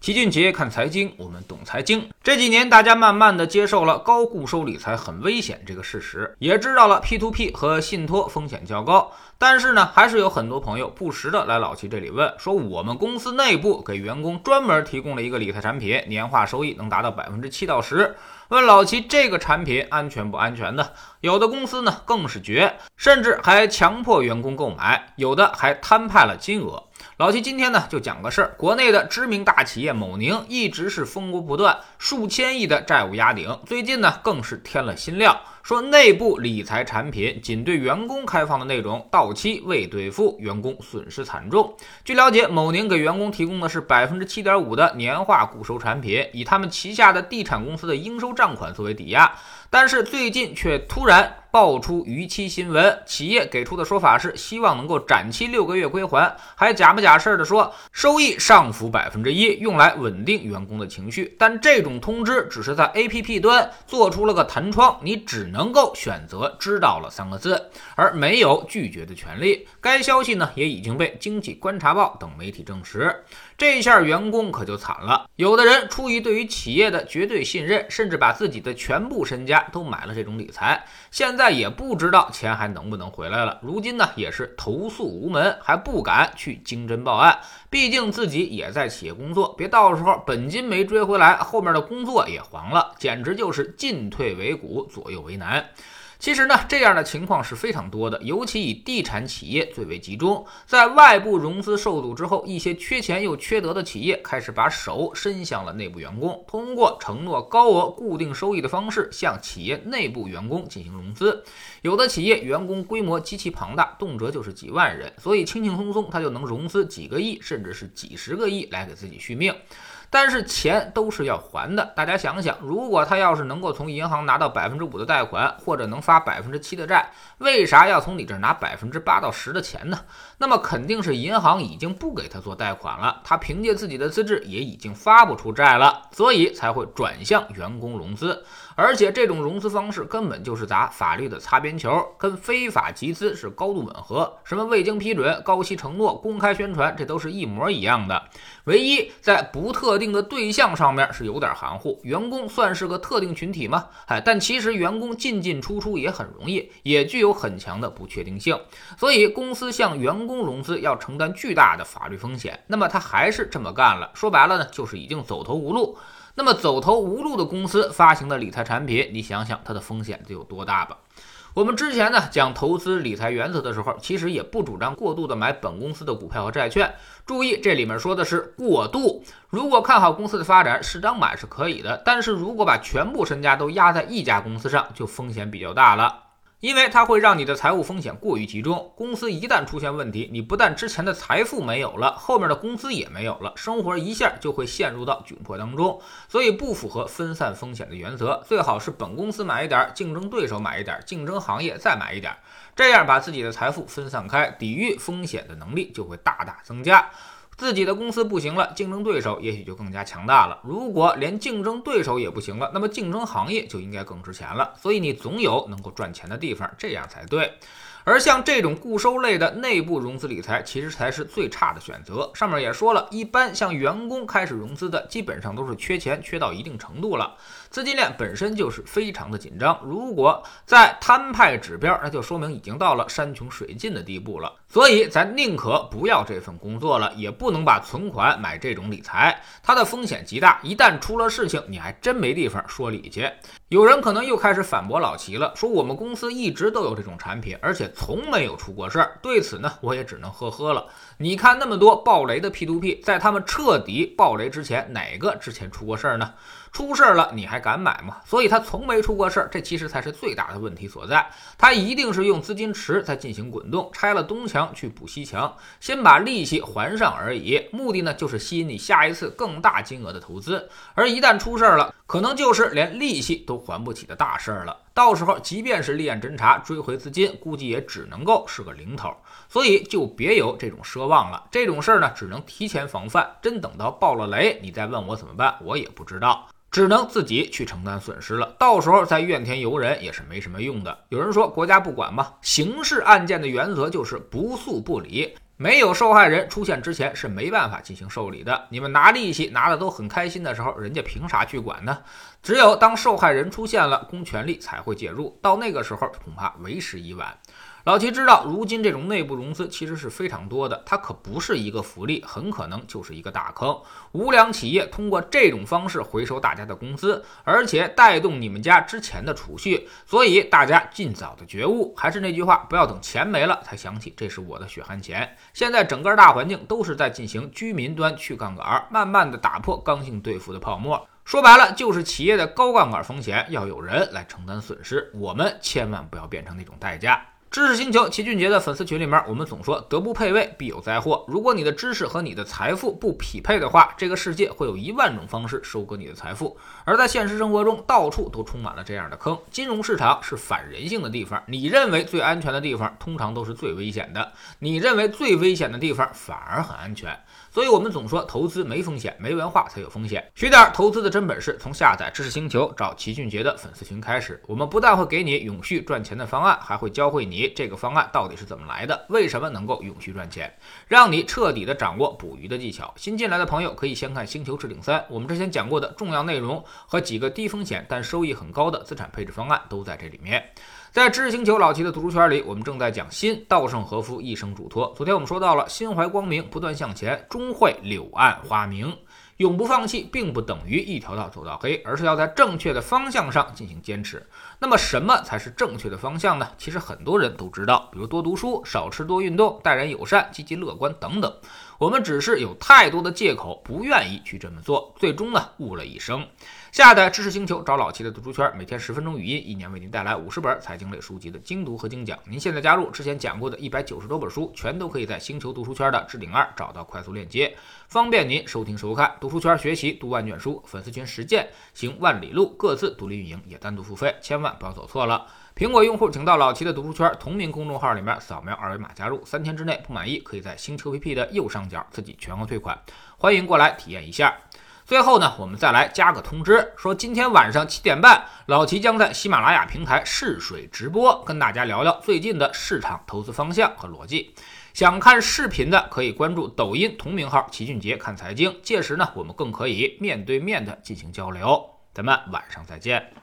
齐俊杰看财经，我们懂财经。这几年，大家慢慢的接受了高固收理财很危险这个事实，也知道了 P2P 和信托风险较高。但是呢，还是有很多朋友不时的来老齐这里问，说我们公司内部给员工专门提供了一个理财产品，年化收益能达到百分之七到十。问老齐这个产品安全不安全呢？有的公司呢更是绝，甚至还强迫员工购买，有的还摊派了金额。老齐今天呢就讲个事儿，国内的知名大企业某宁一直是风波不断，数千亿的债务压顶，最近呢更是添了新料，说内部理财产品仅对员工开放的内容到期未兑付，员工损失惨重。据了解，某宁给员工提供的是百分之七点五的年化固收产品，以他们旗下的地产公司的应收账款作为抵押。但是最近却突然爆出逾期新闻，企业给出的说法是希望能够展期六个月归还，还假不假事儿的说收益上浮百分之一，用来稳定员工的情绪。但这种通知只是在 APP 端做出了个弹窗，你只能够选择知道了三个字，而没有拒绝的权利。该消息呢也已经被经济观察报等媒体证实。这下员工可就惨了，有的人出于对于企业的绝对信任，甚至把自己的全部身家都买了这种理财，现在再也不知道钱还能不能回来了。如今呢，也是投诉无门，还不敢去经侦报案，毕竟自己也在企业工作，别到时候本金没追回来，后面的工作也黄了，简直就是进退维谷，左右为难。其实呢，这样的情况是非常多的，尤其以地产企业最为集中。在外部融资受阻之后，一些缺钱又缺德的企业开始把手伸向了内部员工，通过承诺高额固定收益的方式向企业内部员工进行融资。有的企业员工规模极其庞大，动辄就是几万人，所以轻轻松松他就能融资几个亿，甚至是几十个亿来给自己续命。但是钱都是要还的，大家想想，如果他要是能够从银行拿到百分之五的贷款，或者能发百分之七的债，为啥要从你这儿拿百分之八到十的钱呢？那么肯定是银行已经不给他做贷款了，他凭借自己的资质也已经发不出债了，所以才会转向员工融资。而且这种融资方式根本就是砸法律的擦边球，跟非法集资是高度吻合。什么未经批准、高息承诺、公开宣传，这都是一模一样的。唯一在不特定的对象上面是有点含糊。员工算是个特定群体吗？哎，但其实员工进进出出也很容易，也具有很强的不确定性。所以公司向员工融资要承担巨大的法律风险。那么他还是这么干了，说白了呢，就是已经走投无路。那么走投无路的公司发行的理财产品，你想想它的风险得有多大吧？我们之前呢讲投资理财原则的时候，其实也不主张过度的买本公司的股票和债券。注意，这里面说的是过度。如果看好公司的发展，适当买是可以的。但是如果把全部身家都压在一家公司上，就风险比较大了。因为它会让你的财务风险过于集中，公司一旦出现问题，你不但之前的财富没有了，后面的工资也没有了，生活一下就会陷入到窘迫当中，所以不符合分散风险的原则。最好是本公司买一点，竞争对手买一点，竞争行业再买一点，这样把自己的财富分散开，抵御风险的能力就会大大增加。自己的公司不行了，竞争对手也许就更加强大了。如果连竞争对手也不行了，那么竞争行业就应该更值钱了。所以你总有能够赚钱的地方，这样才对。而像这种固收类的内部融资理财，其实才是最差的选择。上面也说了，一般向员工开始融资的，基本上都是缺钱，缺到一定程度了，资金链本身就是非常的紧张。如果再摊派指标，那就说明已经到了山穷水尽的地步了。所以，咱宁可不要这份工作了，也不能把存款买这种理财，它的风险极大，一旦出了事情，你还真没地方说理去。有人可能又开始反驳老齐了，说我们公司一直都有这种产品，而且从没有出过事儿。对此呢，我也只能呵呵了。你看那么多爆雷的 P2P，在他们彻底爆雷之前，哪个之前出过事儿呢？出事儿了，你还敢买吗？所以他从没出过事儿，这其实才是最大的问题所在。他一定是用资金池在进行滚动，拆了东墙去补西墙，先把利息还上而已。目的呢，就是吸引你下一次更大金额的投资。而一旦出事儿了，可能就是连利息都还不起的大事儿了。到时候，即便是立案侦查追回资金，估计也只能够是个零头。所以就别有这种奢望了。这种事儿呢，只能提前防范。真等到爆了雷，你再问我怎么办，我也不知道。只能自己去承担损失了，到时候再怨天尤人也是没什么用的。有人说国家不管吗？刑事案件的原则就是不诉不理。没有受害人出现之前是没办法进行受理的。你们拿利息拿的都很开心的时候，人家凭啥去管呢？只有当受害人出现了，公权力才会介入。到那个时候，恐怕为时已晚。老齐知道，如今这种内部融资其实是非常多的，它可不是一个福利，很可能就是一个大坑。无良企业通过这种方式回收大家的工资，而且带动你们家之前的储蓄，所以大家尽早的觉悟。还是那句话，不要等钱没了才想起这是我的血汗钱。现在整个大环境都是在进行居民端去杠杆，慢慢的打破刚性兑付的泡沫。说白了，就是企业的高杠杆风险要有人来承担损失，我们千万不要变成那种代价。知识星球齐俊杰的粉丝群里面，我们总说德不配位必有灾祸。如果你的知识和你的财富不匹配的话，这个世界会有一万种方式收割你的财富。而在现实生活中，到处都充满了这样的坑。金融市场是反人性的地方，你认为最安全的地方，通常都是最危险的；你认为最危险的地方，反而很安全。所以，我们总说投资没风险，没文化才有风险。学点投资的真本事，从下载知识星球找齐俊杰的粉丝群开始。我们不但会给你永续赚钱的方案，还会教会你这个方案到底是怎么来的，为什么能够永续赚钱，让你彻底的掌握捕鱼的技巧。新进来的朋友可以先看《星球置顶三》，我们之前讲过的重要内容和几个低风险但收益很高的资产配置方案都在这里面。在知识星球老齐的读书圈里，我们正在讲《新稻盛和夫一生嘱托》。昨天我们说到了心怀光明，不断向前，终会柳暗花明。永不放弃，并不等于一条道走到黑，而是要在正确的方向上进行坚持。那么，什么才是正确的方向呢？其实很多人都知道，比如多读书、少吃、多运动、待人友善、积极乐观等等。我们只是有太多的借口，不愿意去这么做，最终呢，误了一生。下载知识星球，找老齐的读书圈，每天十分钟语音，一年为您带来五十本财经类书籍的精读和精讲。您现在加入，之前讲过的一百九十多本书，全都可以在星球读书圈的置顶二找到快速链接，方便您收听收看。读书圈学习读万卷书，粉丝群实践行万里路，各自独立运营，也单独付费，千万不要走错了。苹果用户请到老齐的读书圈同名公众号里面扫描二维码加入，三天之内不满意，可以在星球 APP 的右上角自己全额退款，欢迎过来体验一下。最后呢，我们再来加个通知，说今天晚上七点半，老齐将在喜马拉雅平台试水直播，跟大家聊聊最近的市场投资方向和逻辑。想看视频的可以关注抖音同名号齐俊杰看财经，届时呢，我们更可以面对面的进行交流。咱们晚上再见。